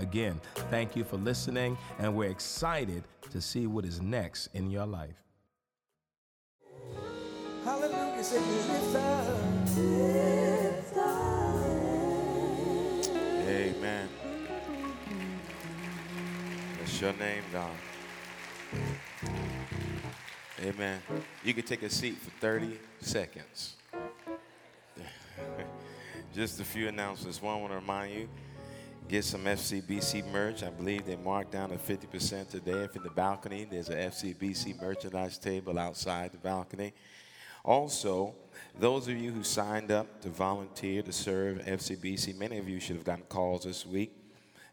Again, thank you for listening, and we're excited to see what is next in your life. Hallelujah, say lift up. Amen. That's your name, God. Amen. You can take a seat for 30 seconds. Just a few announcements. One, I want to remind you get some FCBC merch. I believe they marked down to 50% today. In the balcony, there's a FCBC merchandise table outside the balcony. Also, those of you who signed up to volunteer to serve FCBC, many of you should have gotten calls this week,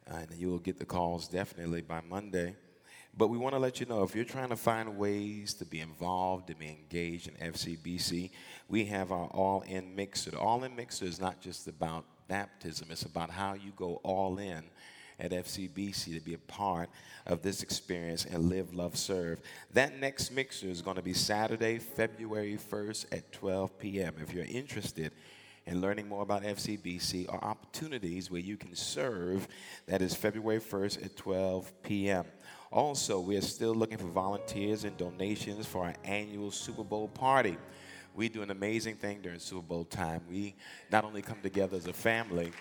and you will get the calls definitely by Monday. But we want to let you know if you're trying to find ways to be involved, to be engaged in FCBC, we have our All In Mixer. The All In Mixer is not just about baptism, it's about how you go all in at FCBC to be a part of this experience and live, love, serve. That next mixer is going to be Saturday, February 1st at 12 p.m. If you're interested, in learning more about FCBC or opportunities where you can serve. That is February 1st at 12 p.m. Also, we are still looking for volunteers and donations for our annual Super Bowl party. We do an amazing thing during Super Bowl time. We not only come together as a family,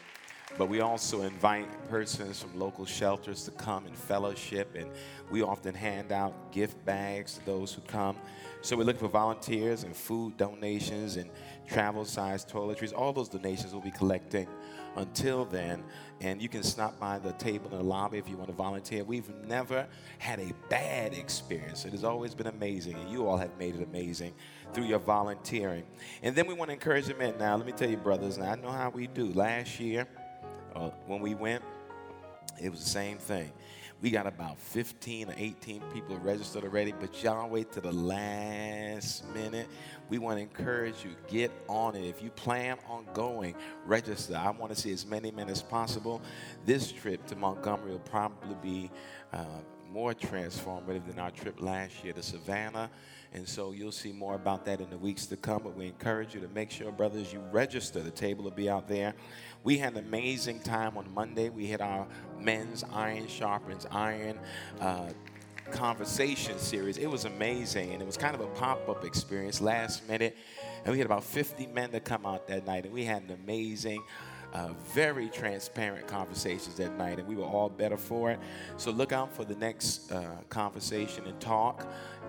but we also invite persons from local shelters to come and fellowship, and we often hand out gift bags to those who come. So we're looking for volunteers and food donations and travel sized toiletries. All those donations we'll be collecting until then. And you can stop by the table in the lobby if you want to volunteer. We've never had a bad experience. It has always been amazing, and you all have made it amazing through your volunteering. And then we want to encourage them in. Now, let me tell you, brothers, and I know how we do. Last year, uh, when we went, it was the same thing. We got about 15 or 18 people registered already, but y'all wait to the last minute. We want to encourage you, get on it. If you plan on going, register. I want to see as many men as possible. This trip to Montgomery will probably be uh, more transformative than our trip last year to Savannah. And so you'll see more about that in the weeks to come. But we encourage you to make sure, brothers, you register. The table will be out there. We had an amazing time on Monday. We had our men's Iron Sharpens Iron. Uh, conversation series. It was amazing, and it was kind of a pop up experience last minute. And we had about 50 men to come out that night, and we had an amazing, uh, very transparent conversations that night, and we were all better for it. So look out for the next uh, conversation and talk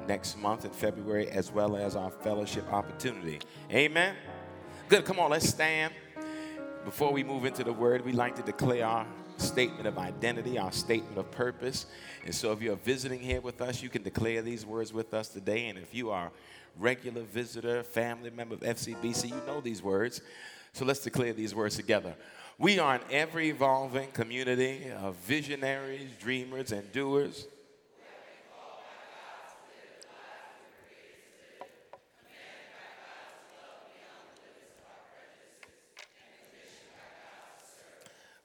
next month in February, as well as our fellowship opportunity. Amen. Good. Come on, let's stand. Before we move into the word, we like to declare our statement of identity, our statement of purpose. And so if you're visiting here with us, you can declare these words with us today. And if you are regular visitor, family member of FCBC, you know these words. So let's declare these words together. We are an ever evolving community of visionaries, dreamers, and doers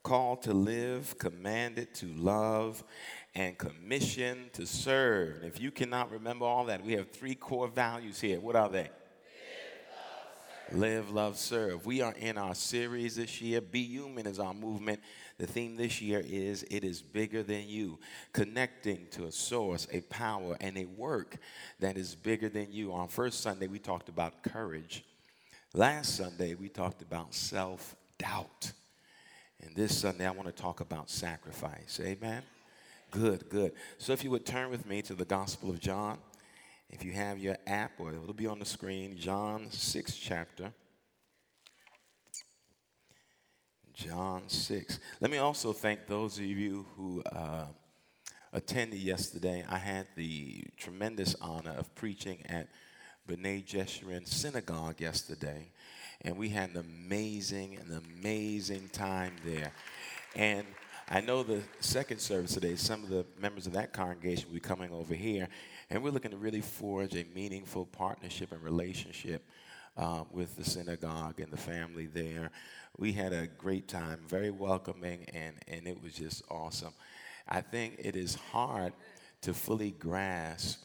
called to live, commanded to love, and commissioned to serve. And if you cannot remember all that, we have three core values here. What are they? Live, love, serve. We are in our series this year. Be Human is our movement. The theme this year is It is Bigger Than You, connecting to a source, a power, and a work that is bigger than you. On first Sunday, we talked about courage. Last Sunday, we talked about self doubt. And this Sunday, I want to talk about sacrifice. Amen? Good, good. So if you would turn with me to the Gospel of John, if you have your app, or it'll be on the screen, John 6 chapter. John 6. Let me also thank those of you who uh, attended yesterday. I had the tremendous honor of preaching at B'nai Jeshurun Synagogue yesterday and we had an amazing, an amazing time there. And I know the second service today, some of the members of that congregation will be coming over here, and we're looking to really forge a meaningful partnership and relationship uh, with the synagogue and the family there. We had a great time, very welcoming, and, and it was just awesome. I think it is hard to fully grasp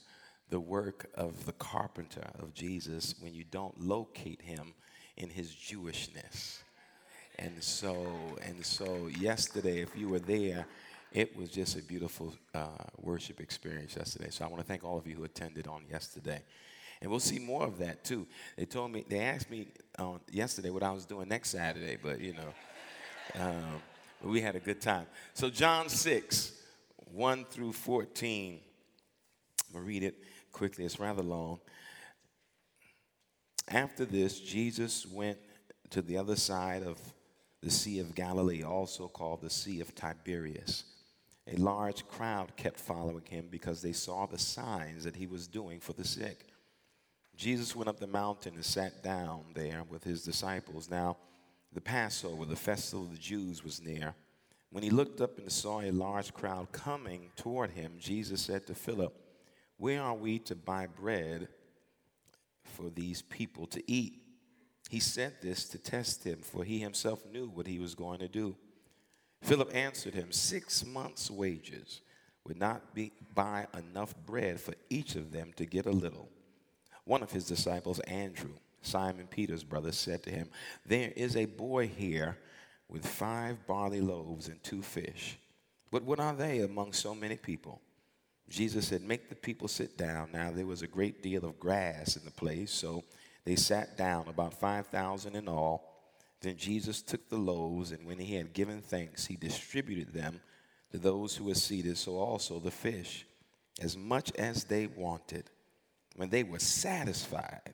the work of the carpenter of Jesus when you don't locate him in his Jewishness. And so, and so yesterday, if you were there, it was just a beautiful uh, worship experience yesterday. So I want to thank all of you who attended on yesterday. And we'll see more of that too. They told me, they asked me on yesterday what I was doing next Saturday, but you know, um, we had a good time. So, John 6, 1 through 14. I'm going to read it quickly, it's rather long. After this, Jesus went to the other side of the Sea of Galilee, also called the Sea of Tiberias. A large crowd kept following him because they saw the signs that he was doing for the sick. Jesus went up the mountain and sat down there with his disciples. Now, the Passover, the festival of the Jews, was near. When he looked up and saw a large crowd coming toward him, Jesus said to Philip, Where are we to buy bread for these people to eat? He said this to test him, for he himself knew what he was going to do. Philip answered him, Six months' wages would not be, buy enough bread for each of them to get a little. One of his disciples, Andrew, Simon Peter's brother, said to him, There is a boy here with five barley loaves and two fish. But what are they among so many people? Jesus said, Make the people sit down. Now there was a great deal of grass in the place, so they sat down, about 5,000 in all. Then Jesus took the loaves, and when he had given thanks, he distributed them to those who were seated, so also the fish, as much as they wanted. When they were satisfied,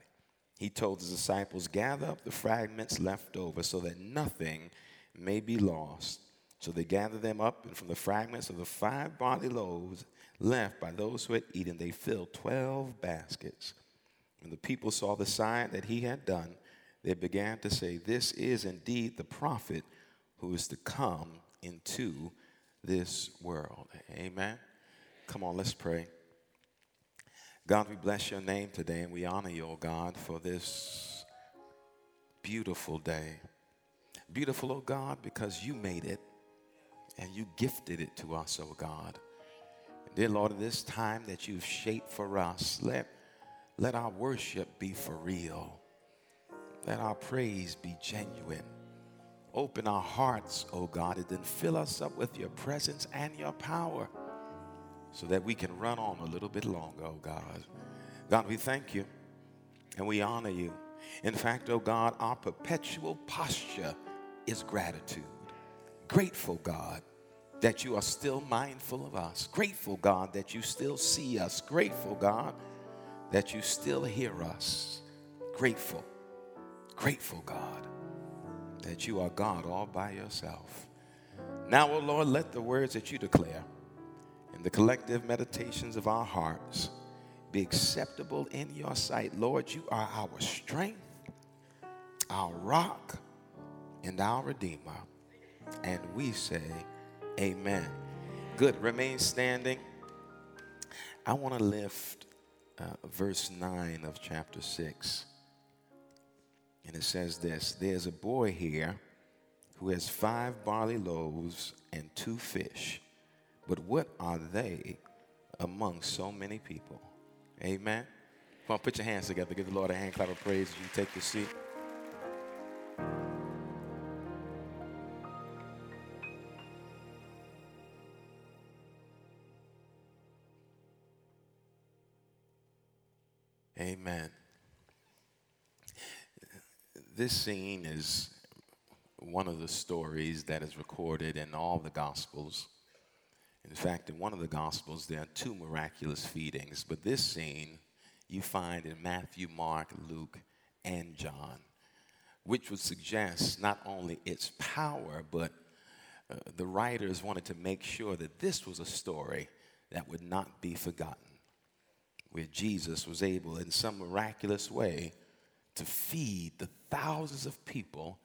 he told his disciples, Gather up the fragments left over, so that nothing may be lost. So they gathered them up, and from the fragments of the five barley loaves left by those who had eaten, they filled 12 baskets. When the people saw the sign that he had done, they began to say, This is indeed the prophet who is to come into this world. Amen. Come on, let's pray. God, we bless your name today and we honor you, oh God, for this beautiful day. Beautiful, oh God, because you made it and you gifted it to us, oh God. Dear Lord, this time that you've shaped for us, let let our worship be for real. Let our praise be genuine. Open our hearts, O oh God, and then fill us up with your presence and your power so that we can run on a little bit longer, oh God. God, we thank you and we honor you. In fact, oh God, our perpetual posture is gratitude. Grateful, God, that you are still mindful of us. Grateful, God, that you still see us. Grateful, God that you still hear us. Grateful, grateful God that you are God all by yourself. Now, O oh Lord, let the words that you declare and the collective meditations of our hearts be acceptable in your sight. Lord, you are our strength, our rock, and our Redeemer. And we say, Amen. Good. Remain standing. I want to lift uh, verse 9 of chapter 6. And it says this There's a boy here who has five barley loaves and two fish. But what are they among so many people? Amen. Come on, put your hands together. Give the Lord a hand clap of praise as you take your seat. Amen. This scene is one of the stories that is recorded in all the Gospels. In fact, in one of the Gospels, there are two miraculous feedings, but this scene you find in Matthew, Mark, Luke, and John, which would suggest not only its power, but uh, the writers wanted to make sure that this was a story that would not be forgotten where Jesus was able, in some miraculous way, to feed the thousands of people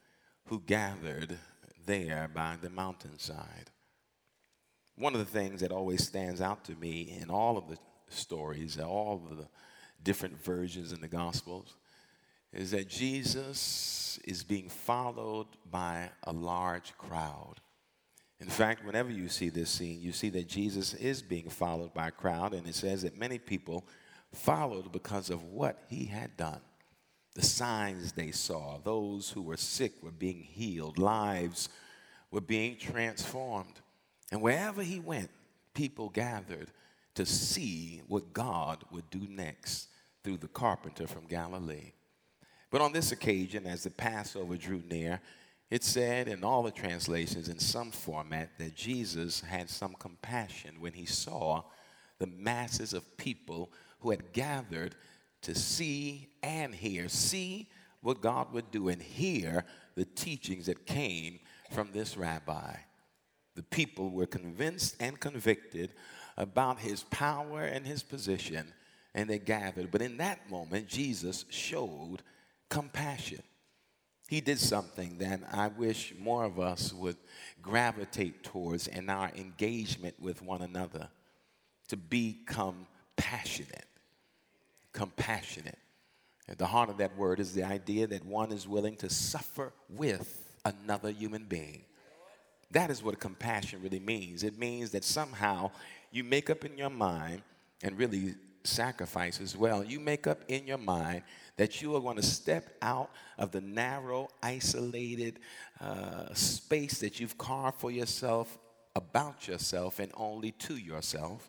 who gathered there by the mountainside. one of the things that always stands out to me in all of the stories, all of the different versions in the Gospels, is that Jesus is being followed by a large crowd. In fact, whenever you see this scene, you see that Jesus is being followed by a crowd, and it says that many people followed because of what he had done. The signs they saw, those who were sick were being healed, lives were being transformed. And wherever he went, people gathered to see what God would do next through the carpenter from Galilee. But on this occasion, as the Passover drew near, it said in all the translations in some format that Jesus had some compassion when he saw the masses of people who had gathered to see and hear. See what God would do and hear the teachings that came from this rabbi. The people were convinced and convicted about his power and his position, and they gathered. But in that moment, Jesus showed compassion. He did something that I wish more of us would gravitate towards in our engagement with one another to become passionate. Compassionate. At the heart of that word is the idea that one is willing to suffer with another human being. That is what compassion really means. It means that somehow you make up in your mind and really sacrifice as well. You make up in your mind that you are going to step out of the narrow, isolated uh, space that you've carved for yourself about yourself and only to yourself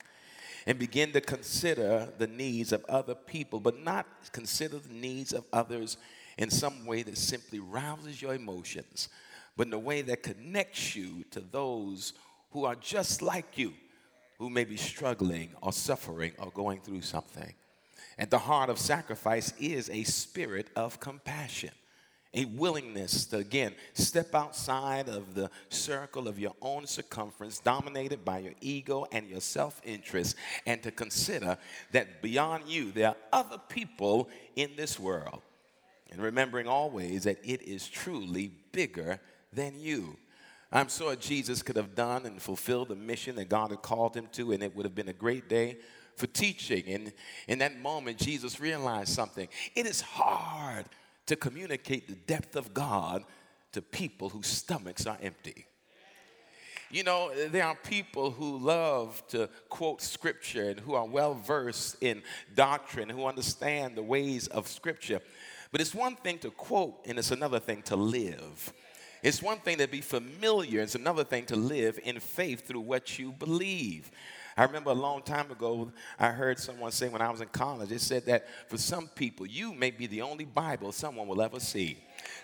and begin to consider the needs of other people, but not consider the needs of others in some way that simply rouses your emotions, but in a way that connects you to those who are just like you, who may be struggling or suffering or going through something. At the heart of sacrifice is a spirit of compassion a willingness to again step outside of the circle of your own circumference dominated by your ego and your self-interest and to consider that beyond you there are other people in this world. And remembering always that it is truly bigger than you. I'm sure jesus could have done and fulfilled the mission that god had called him to and it would have been a great day for teaching. And in that moment jesus realized something. It is hard to communicate the depth of God to people whose stomachs are empty. You know, there are people who love to quote scripture and who are well versed in doctrine, who understand the ways of scripture. But it's one thing to quote, and it's another thing to live. It's one thing to be familiar, it's another thing to live in faith through what you believe. I remember a long time ago, I heard someone say when I was in college, it said that for some people, you may be the only Bible someone will ever see.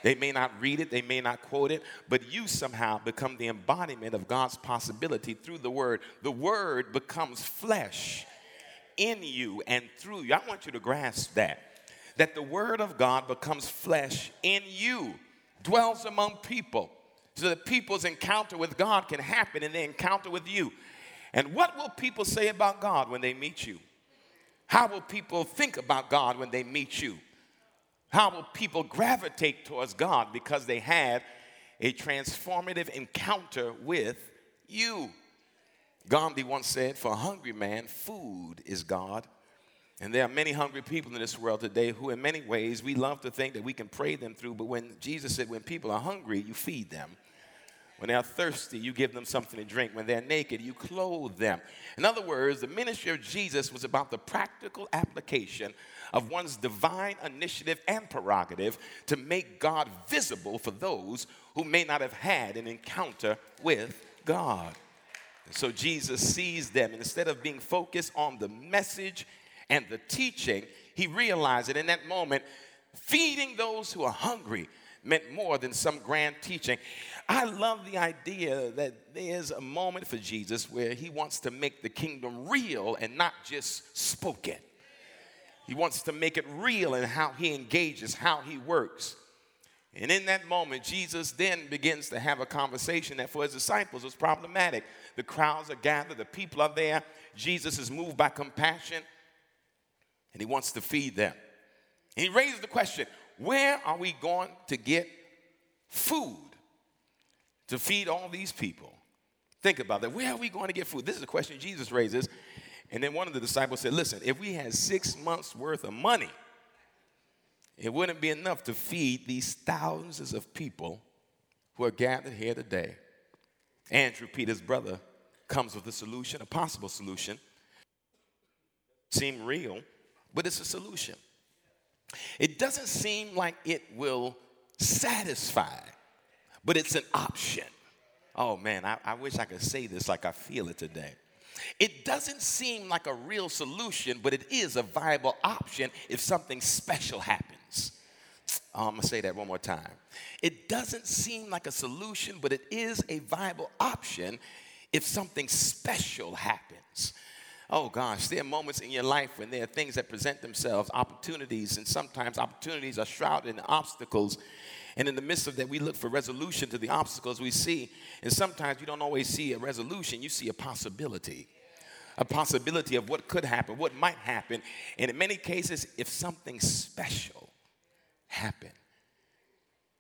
They may not read it, they may not quote it, but you somehow become the embodiment of God's possibility through the Word. The Word becomes flesh in you and through you. I want you to grasp that. That the Word of God becomes flesh in you, dwells among people, so that people's encounter with God can happen and they encounter with you. And what will people say about God when they meet you? How will people think about God when they meet you? How will people gravitate towards God because they had a transformative encounter with you? Gandhi once said, For a hungry man, food is God. And there are many hungry people in this world today who, in many ways, we love to think that we can pray them through. But when Jesus said, When people are hungry, you feed them. When they're thirsty, you give them something to drink. When they're naked, you clothe them. In other words, the ministry of Jesus was about the practical application of one's divine initiative and prerogative to make God visible for those who may not have had an encounter with God. And so Jesus sees them, instead of being focused on the message and the teaching, he realized that in that moment, feeding those who are hungry meant more than some grand teaching. I love the idea that there's a moment for Jesus where he wants to make the kingdom real and not just spoken. He wants to make it real in how he engages, how he works. And in that moment, Jesus then begins to have a conversation that for his disciples was problematic. The crowds are gathered, the people are there. Jesus is moved by compassion, and he wants to feed them. And he raises the question where are we going to get food to feed all these people? Think about that. Where are we going to get food? This is a question Jesus raises. And then one of the disciples said, Listen, if we had six months worth of money, it wouldn't be enough to feed these thousands of people who are gathered here today. Andrew, Peter's brother, comes with a solution, a possible solution. Seem real, but it's a solution. It doesn't seem like it will satisfy, but it's an option. Oh man, I, I wish I could say this like I feel it today. It doesn't seem like a real solution, but it is a viable option if something special happens. Oh, I'm gonna say that one more time. It doesn't seem like a solution, but it is a viable option if something special happens. Oh gosh, there are moments in your life when there are things that present themselves, opportunities, and sometimes opportunities are shrouded in obstacles and in the midst of that, we look for resolution to the obstacles we see. And sometimes you don't always see a resolution, you see a possibility. A possibility of what could happen, what might happen. And in many cases, if something special happened.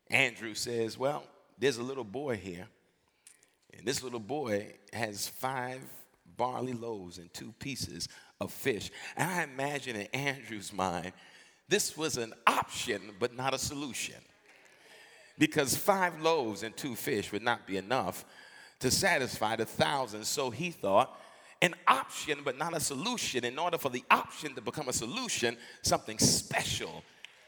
Andrew says, Well, there's a little boy here. And this little boy has five barley loaves and two pieces of fish. And I imagine in Andrew's mind, this was an option, but not a solution because five loaves and two fish would not be enough to satisfy the thousands. So he thought, an option, but not a solution. In order for the option to become a solution, something special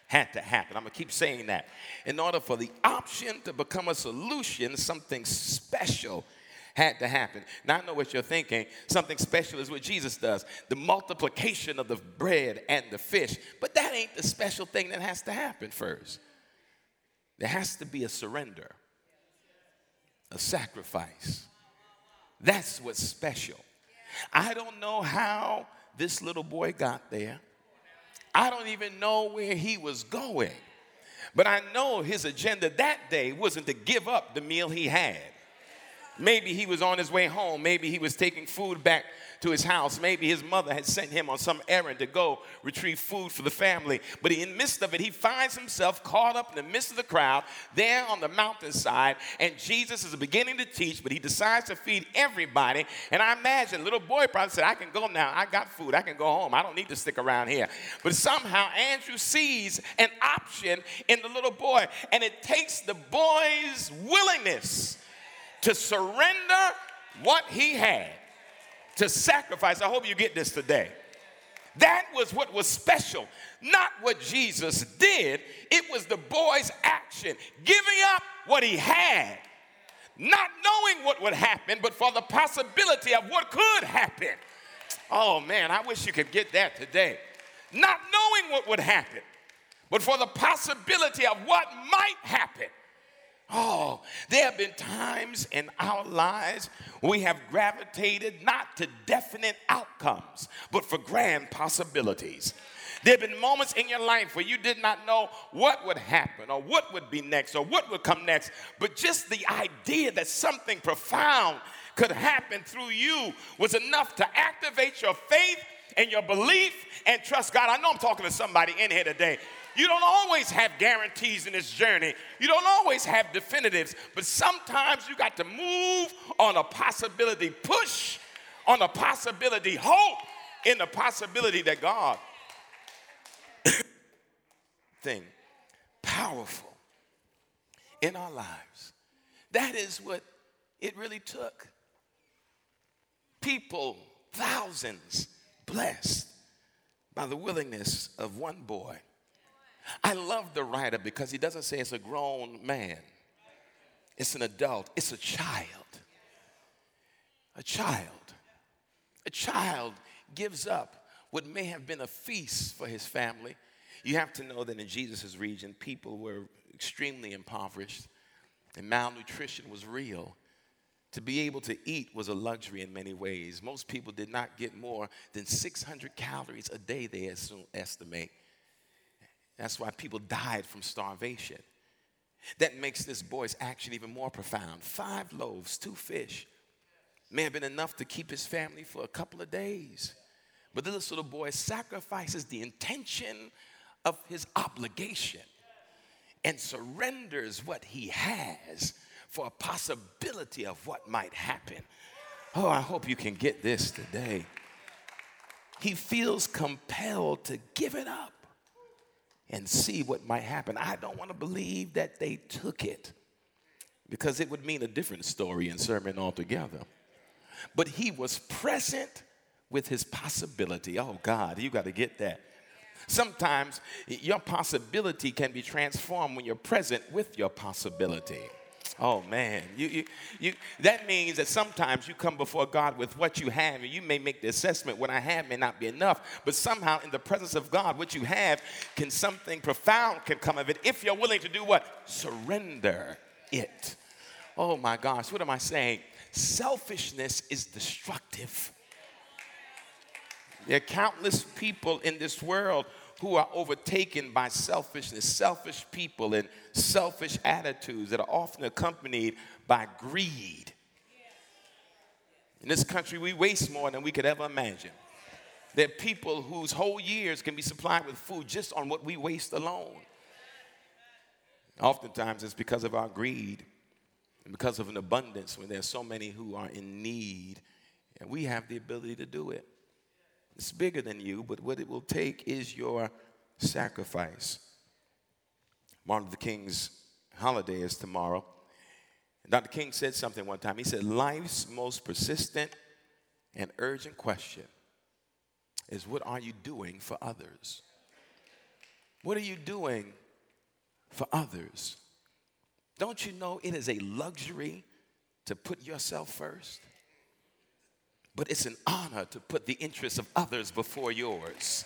had to happen. I'm gonna keep saying that. In order for the option to become a solution, something special had to happen. Now I know what you're thinking. Something special is what Jesus does the multiplication of the bread and the fish. But that ain't the special thing that has to happen first. There has to be a surrender, a sacrifice. That's what's special. I don't know how this little boy got there. I don't even know where he was going. But I know his agenda that day wasn't to give up the meal he had. Maybe he was on his way home. Maybe he was taking food back to his house. Maybe his mother had sent him on some errand to go retrieve food for the family. But in the midst of it, he finds himself caught up in the midst of the crowd there on the mountainside. And Jesus is beginning to teach, but he decides to feed everybody. And I imagine little boy probably said, I can go now. I got food. I can go home. I don't need to stick around here. But somehow Andrew sees an option in the little boy. And it takes the boy's willingness to surrender what he had to sacrifice. I hope you get this today. That was what was special, not what Jesus did. It was the boy's action, giving up what he had, not knowing what would happen, but for the possibility of what could happen. Oh man, I wish you could get that today. Not knowing what would happen, but for the possibility of what might happen. Oh, there have been times in our lives we have gravitated not to definite outcomes, but for grand possibilities. There have been moments in your life where you did not know what would happen or what would be next or what would come next, but just the idea that something profound could happen through you was enough to activate your faith and your belief and trust God. I know I'm talking to somebody in here today. You don't always have guarantees in this journey. You don't always have definitives, but sometimes you got to move on a possibility, push on a possibility, hope in the possibility that God thing powerful in our lives. That is what it really took. People, thousands, blessed by the willingness of one boy I love the writer because he doesn't say it's a grown man, it's an adult, it's a child. A child. A child gives up what may have been a feast for his family. You have to know that in Jesus' region, people were extremely impoverished and malnutrition was real. To be able to eat was a luxury in many ways. Most people did not get more than 600 calories a day, they estimate. That's why people died from starvation. That makes this boy's action even more profound. Five loaves, two fish may have been enough to keep his family for a couple of days. But this little boy sacrifices the intention of his obligation and surrenders what he has for a possibility of what might happen. Oh, I hope you can get this today. He feels compelled to give it up and see what might happen. I don't want to believe that they took it because it would mean a different story and sermon altogether. But he was present with his possibility. Oh, God, you got to get that. Sometimes your possibility can be transformed when you're present with your possibility. Oh man, you, you, you, that means that sometimes you come before God with what you have, and you may make the assessment what I have may not be enough, but somehow in the presence of God, what you have can something profound can come of it if you're willing to do what? Surrender it. Oh my gosh, what am I saying? Selfishness is destructive. There are countless people in this world who are overtaken by selfishness, selfish people, and selfish attitudes that are often accompanied by greed. In this country, we waste more than we could ever imagine. There are people whose whole years can be supplied with food just on what we waste alone. Oftentimes, it's because of our greed and because of an abundance when there are so many who are in need, and we have the ability to do it. It's bigger than you, but what it will take is your sacrifice. Martin Luther King's holiday is tomorrow. Dr. King said something one time. He said, Life's most persistent and urgent question is what are you doing for others? What are you doing for others? Don't you know it is a luxury to put yourself first? But it's an honor to put the interests of others before yours.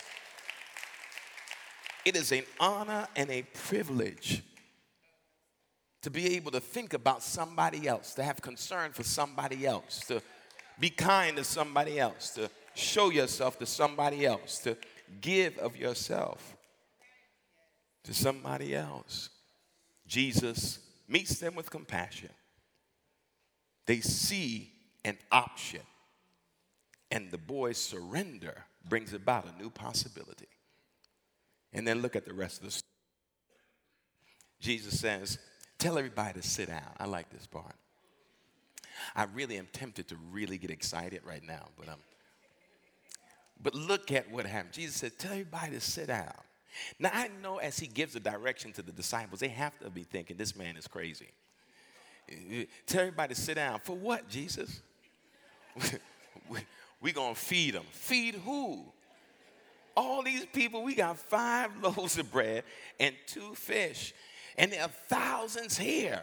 It is an honor and a privilege to be able to think about somebody else, to have concern for somebody else, to be kind to somebody else, to show yourself to somebody else, to give of yourself to somebody else. Jesus meets them with compassion. They see an option, and the boy's surrender brings about a new possibility. And then look at the rest of the story. Jesus says, Tell everybody to sit down. I like this part. I really am tempted to really get excited right now, but I'm. But look at what happened. Jesus said, Tell everybody to sit down. Now, I know as he gives the direction to the disciples, they have to be thinking, This man is crazy. Tell everybody to sit down. For what, Jesus? We're going to feed them. Feed who? all these people, we got five loaves of bread and two fish, and there are thousands here.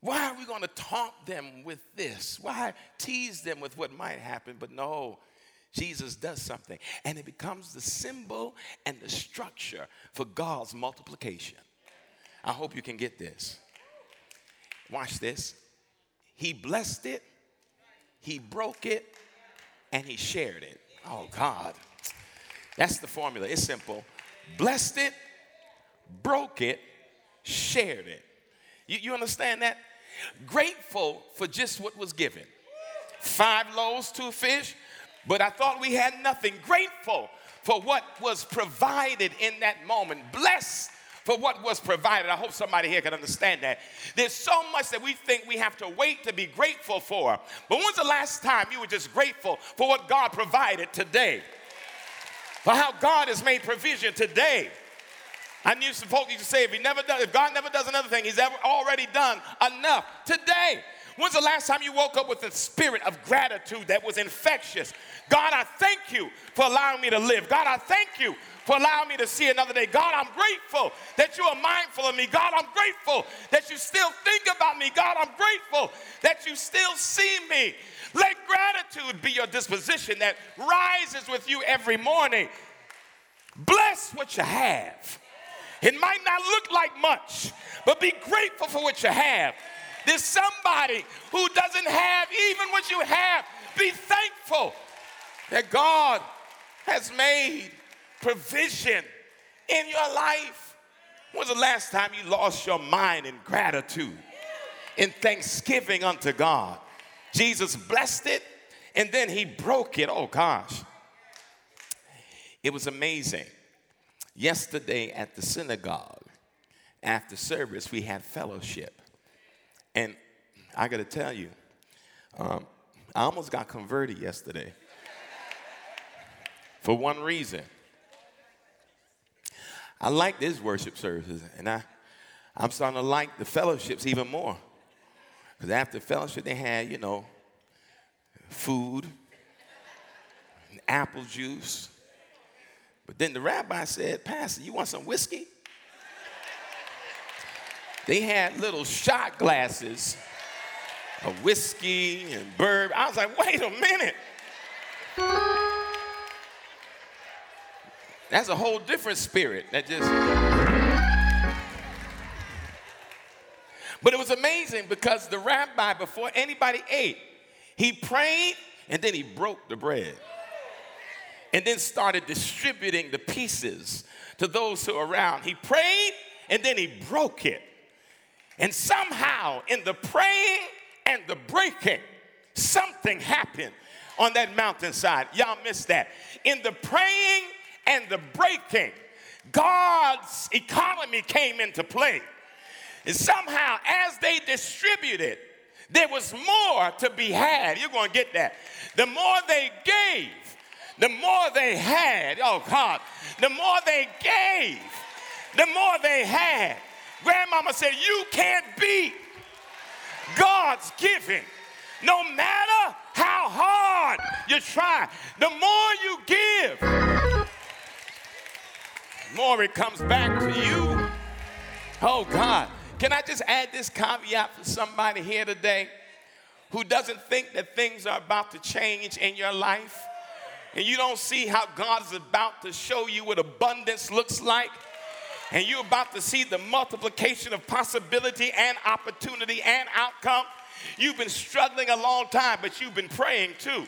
Why are we going to taunt them with this? Why tease them with what might happen? But no, Jesus does something, and it becomes the symbol and the structure for God's multiplication. I hope you can get this. Watch this. He blessed it, he broke it, and he shared it. Oh, God. That's the formula. It's simple. Blessed it, broke it, shared it. You, you understand that? Grateful for just what was given. Five loaves, two fish, but I thought we had nothing. Grateful for what was provided in that moment. Blessed for what was provided. I hope somebody here can understand that. There's so much that we think we have to wait to be grateful for. But when's the last time you were just grateful for what God provided today? for how God has made provision today. I knew some folks used to say, if he never does, if God never does another thing, he's ever already done enough. Today, when's the last time you woke up with a spirit of gratitude that was infectious? God, I thank you for allowing me to live. God, I thank you for allowing me to see another day. God, I'm grateful that you are mindful of me. God, I'm grateful that you still think about me. God, I'm grateful that you still see me. Let gratitude be your disposition that rises with you every morning. Bless what you have. It might not look like much, but be grateful for what you have. There's somebody who doesn't have even what you have. Be thankful that God has made provision in your life. When was the last time you lost your mind in gratitude, in thanksgiving unto God? Jesus blessed it and then he broke it. Oh gosh. It was amazing. Yesterday at the synagogue, after service, we had fellowship. And I got to tell you, um, I almost got converted yesterday for one reason. I like this worship services, and I, I'm starting to like the fellowships even more. Because after fellowship, they had, you know, food, apple juice. But then the rabbi said, Pastor, you want some whiskey? They had little shot glasses of whiskey and bourbon. I was like, wait a minute. That's a whole different spirit that just. But it was amazing because the rabbi, before anybody ate, he prayed and then he broke the bread. And then started distributing the pieces to those who were around. He prayed and then he broke it. And somehow, in the praying and the breaking, something happened on that mountainside. Y'all missed that. In the praying and the breaking, God's economy came into play. And somehow, as they distributed, there was more to be had. You're going to get that. The more they gave, the more they had. Oh, God. The more they gave, the more they had. Grandmama said, You can't beat God's giving. No matter how hard you try, the more you give, more it comes back to you. Oh, God. Can I just add this caveat for somebody here today who doesn't think that things are about to change in your life? And you don't see how God is about to show you what abundance looks like? And you're about to see the multiplication of possibility and opportunity and outcome. You've been struggling a long time, but you've been praying too.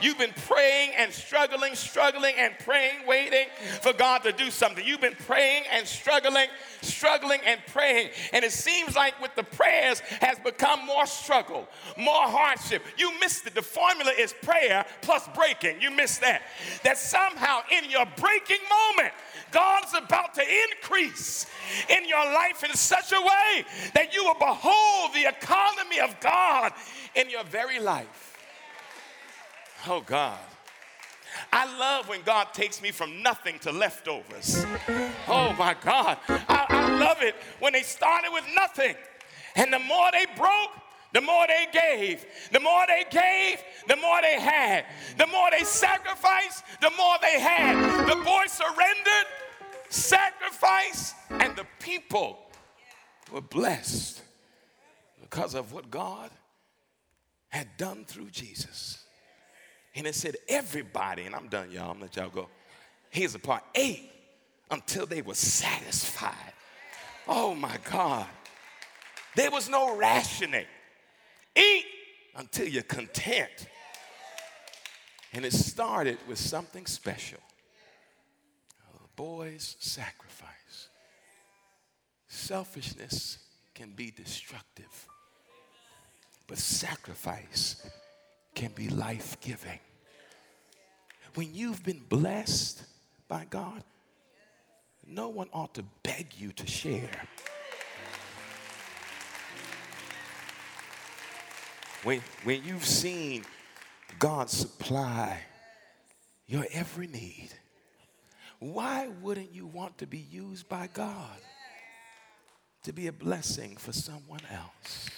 You've been praying and struggling, struggling and praying, waiting for God to do something. You've been praying and struggling, struggling and praying. And it seems like with the prayers has become more struggle, more hardship. You missed it. The formula is prayer plus breaking. You missed that. That somehow in your breaking moment, God's about to increase in your life in such a way that you will behold the economy of God in your very life. Oh, God. I love when God takes me from nothing to leftovers. Oh my God. I, I, love it when they started with nothing. And the more they broke, the more they gave. The more they gave, the more they had. The more they sacrificed, the more they had. The boy surrendered, sacrificed, and the people were blessed because of what God had done through Jesus. And it said, everybody, and I'm done, y'all, I'm gonna let y'all go. Here's the part ate until they were satisfied. Oh my God. There was no rationing. Eat until you're content. And it started with something special a boy's sacrifice. Selfishness can be destructive, but sacrifice can be life giving. When you've been blessed by God, no one ought to beg you to share. When, when you've seen God supply your every need, why wouldn't you want to be used by God to be a blessing for someone else?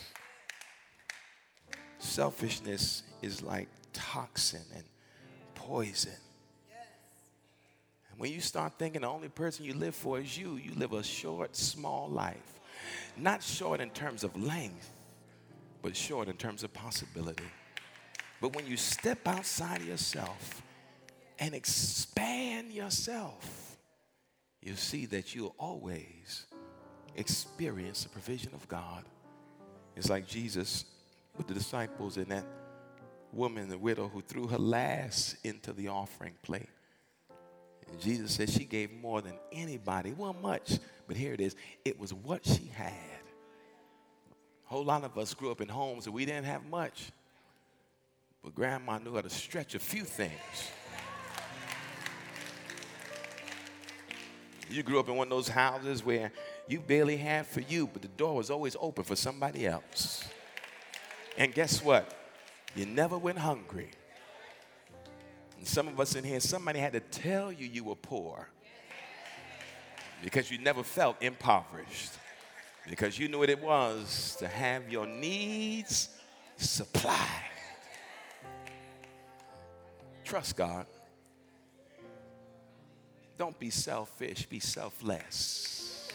Selfishness is like toxin and poison. And when you start thinking the only person you live for is you, you live a short, small life. Not short in terms of length, but short in terms of possibility. But when you step outside of yourself and expand yourself, you see that you'll always experience the provision of God. It's like Jesus with the disciples and that woman, the widow, who threw her last into the offering plate. And Jesus said she gave more than anybody. Well, much, but here it is. It was what she had. A whole lot of us grew up in homes that we didn't have much. But grandma knew how to stretch a few things. You grew up in one of those houses where you barely had for you, but the door was always open for somebody else. And guess what? You never went hungry. And some of us in here, somebody had to tell you you were poor because you never felt impoverished, because you knew what it was to have your needs supplied. Trust God. Don't be selfish, be selfless.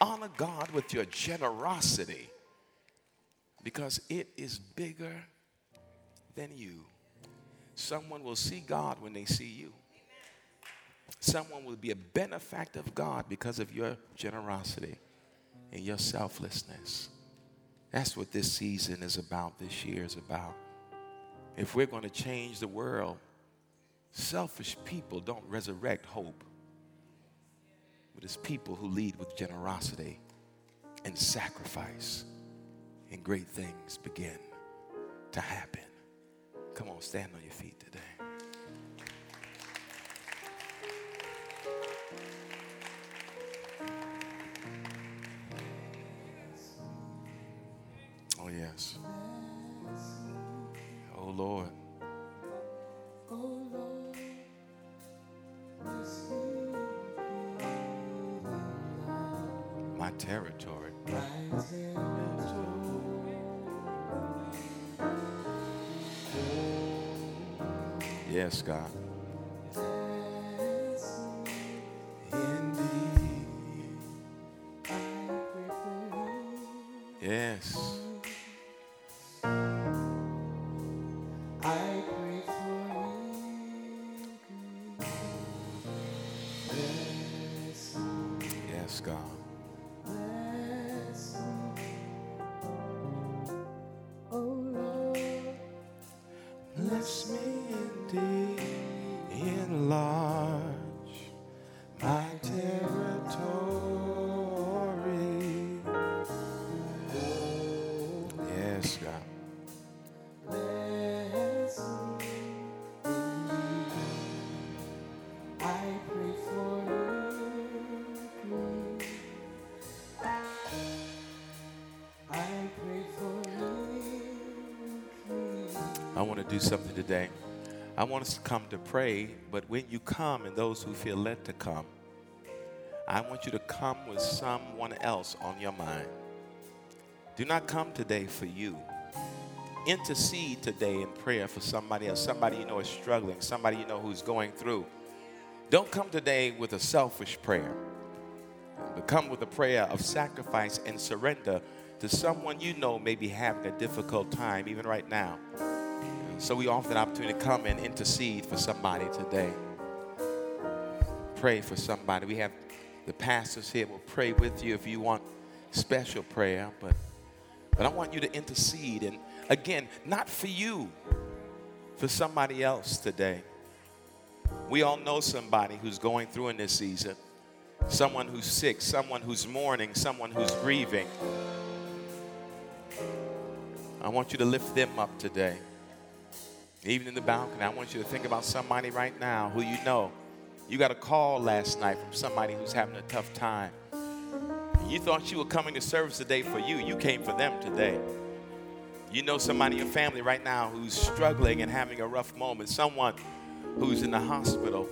Honor God with your generosity because it is bigger than you. Someone will see God when they see you. Someone will be a benefactor of God because of your generosity and your selflessness. That's what this season is about, this year is about. If we're going to change the world, selfish people don't resurrect hope. But it's people who lead with generosity and sacrifice, and great things begin to happen. Come on, stand on your feet today. Yes, God. Do something today. I want us to come to pray, but when you come and those who feel led to come, I want you to come with someone else on your mind. Do not come today for you. Intercede today in prayer for somebody else, somebody you know is struggling, somebody you know who's going through. Don't come today with a selfish prayer, but come with a prayer of sacrifice and surrender to someone you know may be having a difficult time, even right now. So we offer the opportunity to come and intercede for somebody today. Pray for somebody. We have the pastors here will pray with you if you want special prayer, but but I want you to intercede and again, not for you, for somebody else today. We all know somebody who's going through in this season. Someone who's sick, someone who's mourning, someone who's grieving. I want you to lift them up today. Even in the balcony, I want you to think about somebody right now who you know. You got a call last night from somebody who's having a tough time. You thought you were coming to service today for you. You came for them today. You know somebody in your family right now who's struggling and having a rough moment. Someone who's in the hospital.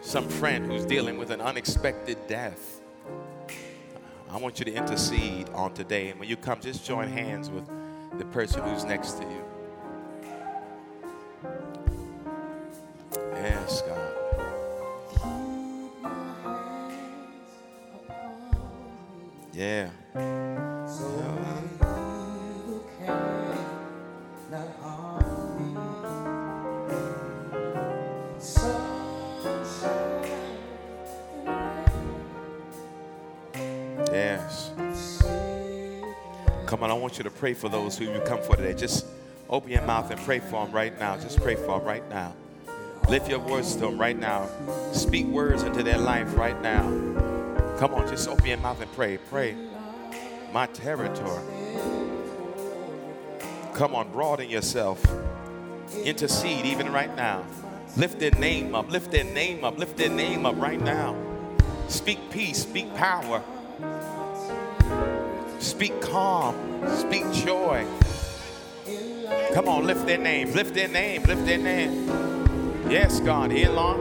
Some friend who's dealing with an unexpected death. I want you to intercede on today. And when you come, just join hands with the person who's next to you. Yes, God. Yeah. Yes. Come on, I want you to pray for those who you come for today. Just open your mouth and pray for them right now. Just pray for them right now. Lift your voice to them right now. Speak words into their life right now. Come on, just open your mouth and pray. Pray. My territory. Come on, broaden yourself. Intercede even right now. Lift their name up. Lift their name up. Lift their name up right now. Speak peace, speak power, speak calm, speak joy. Come on, lift their name, lift their name, lift their name. Yes, God, Elon.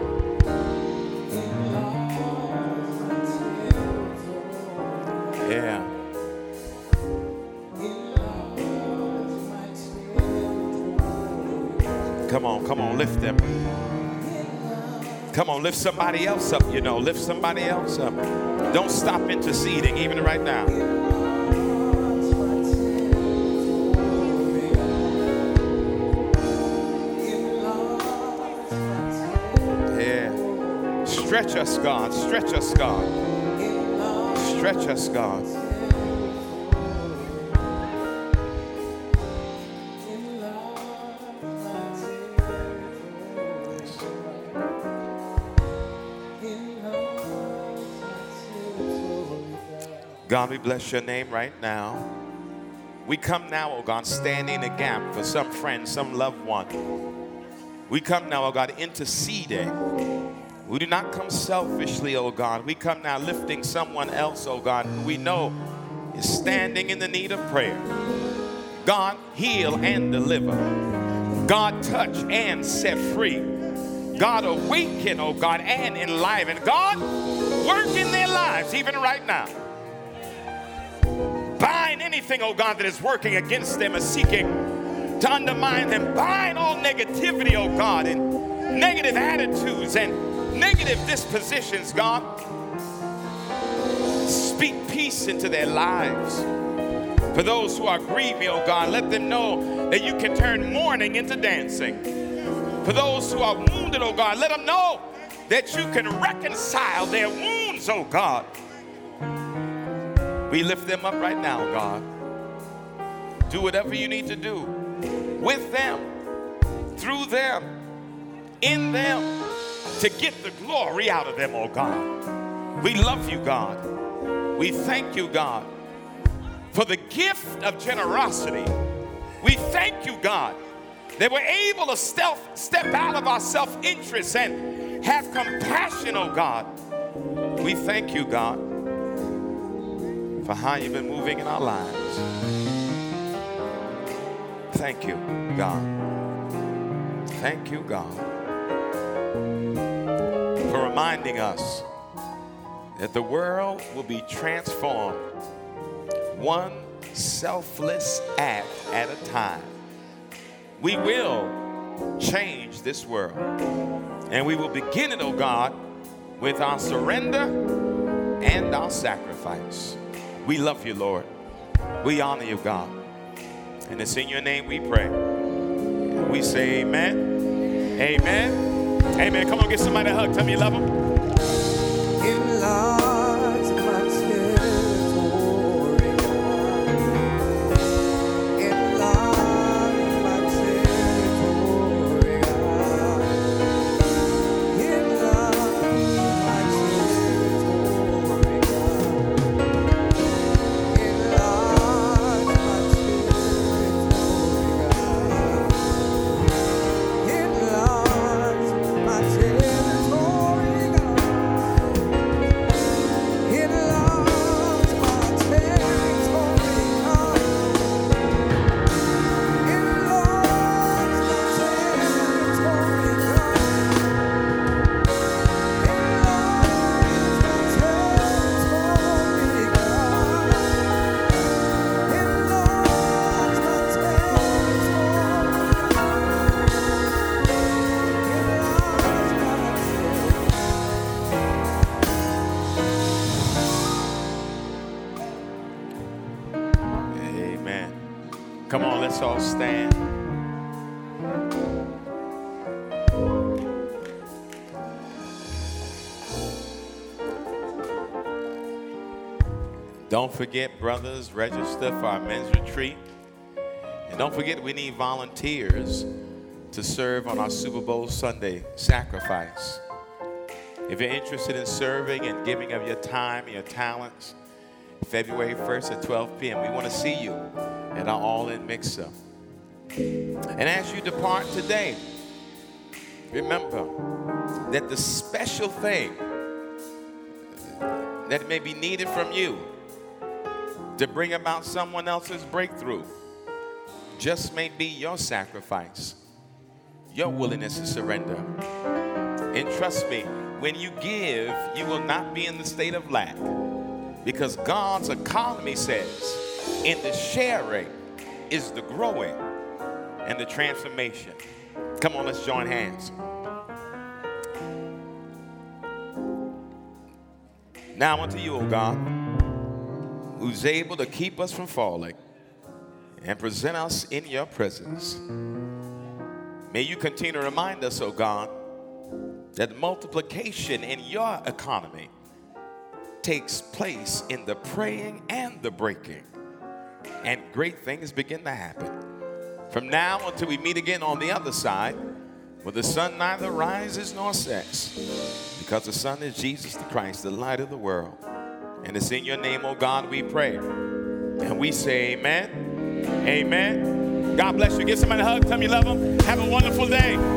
Yeah. Come on, come on, lift them. Come on, lift somebody else up, you know, lift somebody else up. Don't stop interceding, even right now. Stretch us, God. Stretch us, God. Stretch us, God. God, we bless your name right now. We come now, oh God, standing in the gap for some friend, some loved one. We come now, oh God, interceding. We do not come selfishly, oh God. We come now lifting someone else, oh God, who we know is standing in the need of prayer. God, heal and deliver. God, touch and set free. God, awaken, oh God, and enliven. God, work in their lives even right now bind anything, oh God, that is working against them and seeking to undermine them. Bind all negativity, oh God, and negative attitudes and negative dispositions, God. Speak peace into their lives. For those who are grieving, oh God, let them know that you can turn mourning into dancing. For those who are wounded, oh God, let them know that you can reconcile their wounds, oh God. We lift them up right now, God. Do whatever you need to do with them, through them, in them, to get the glory out of them, oh God. We love you, God. We thank you, God, for the gift of generosity. We thank you, God, that we're able to step, step out of our self interest and have compassion, oh God. We thank you, God for how you've been moving in our lives. Thank you, God. Thank you, God, for reminding us that the world will be transformed one selfless act at a time. We will change this world. And we will begin it, oh God, with our surrender and our sacrifice. We love you, Lord. We honor you, God. And it's in your name we pray. We say amen. Amen. Amen. Come on, give somebody a hug. Tell me you love them. Let's all stand. Don't forget, brothers, register for our men's retreat. And don't forget, we need volunteers to serve on our Super Bowl Sunday sacrifice. If you're interested in serving and giving of your time and your talents, February 1st at 12 p.m., we want to see you at our all in mixer. And as you depart today, remember that the special thing that may be needed from you to bring about someone else's breakthrough just may be your sacrifice, your willingness to surrender. And trust me, when you give, you will not be in the state of lack. Because God's economy says, in the sharing is the growing and the transformation. Come on, let's join hands. Now unto you, O God, who's able to keep us from falling and present us in your presence. May you continue to remind us, O God, that multiplication in your economy takes place in the praying and the breaking, and great things begin to happen. From now until we meet again on the other side, where the sun neither rises nor sets, because the sun is Jesus the Christ, the light of the world. And it's in your name, O God, we pray. And we say, Amen. Amen. God bless you. Give somebody a hug. Tell me you love them. Have a wonderful day.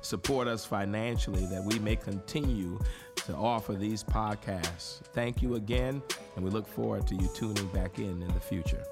support us financially that we may continue to offer these podcasts. Thank you again, and we look forward to you tuning back in in the future.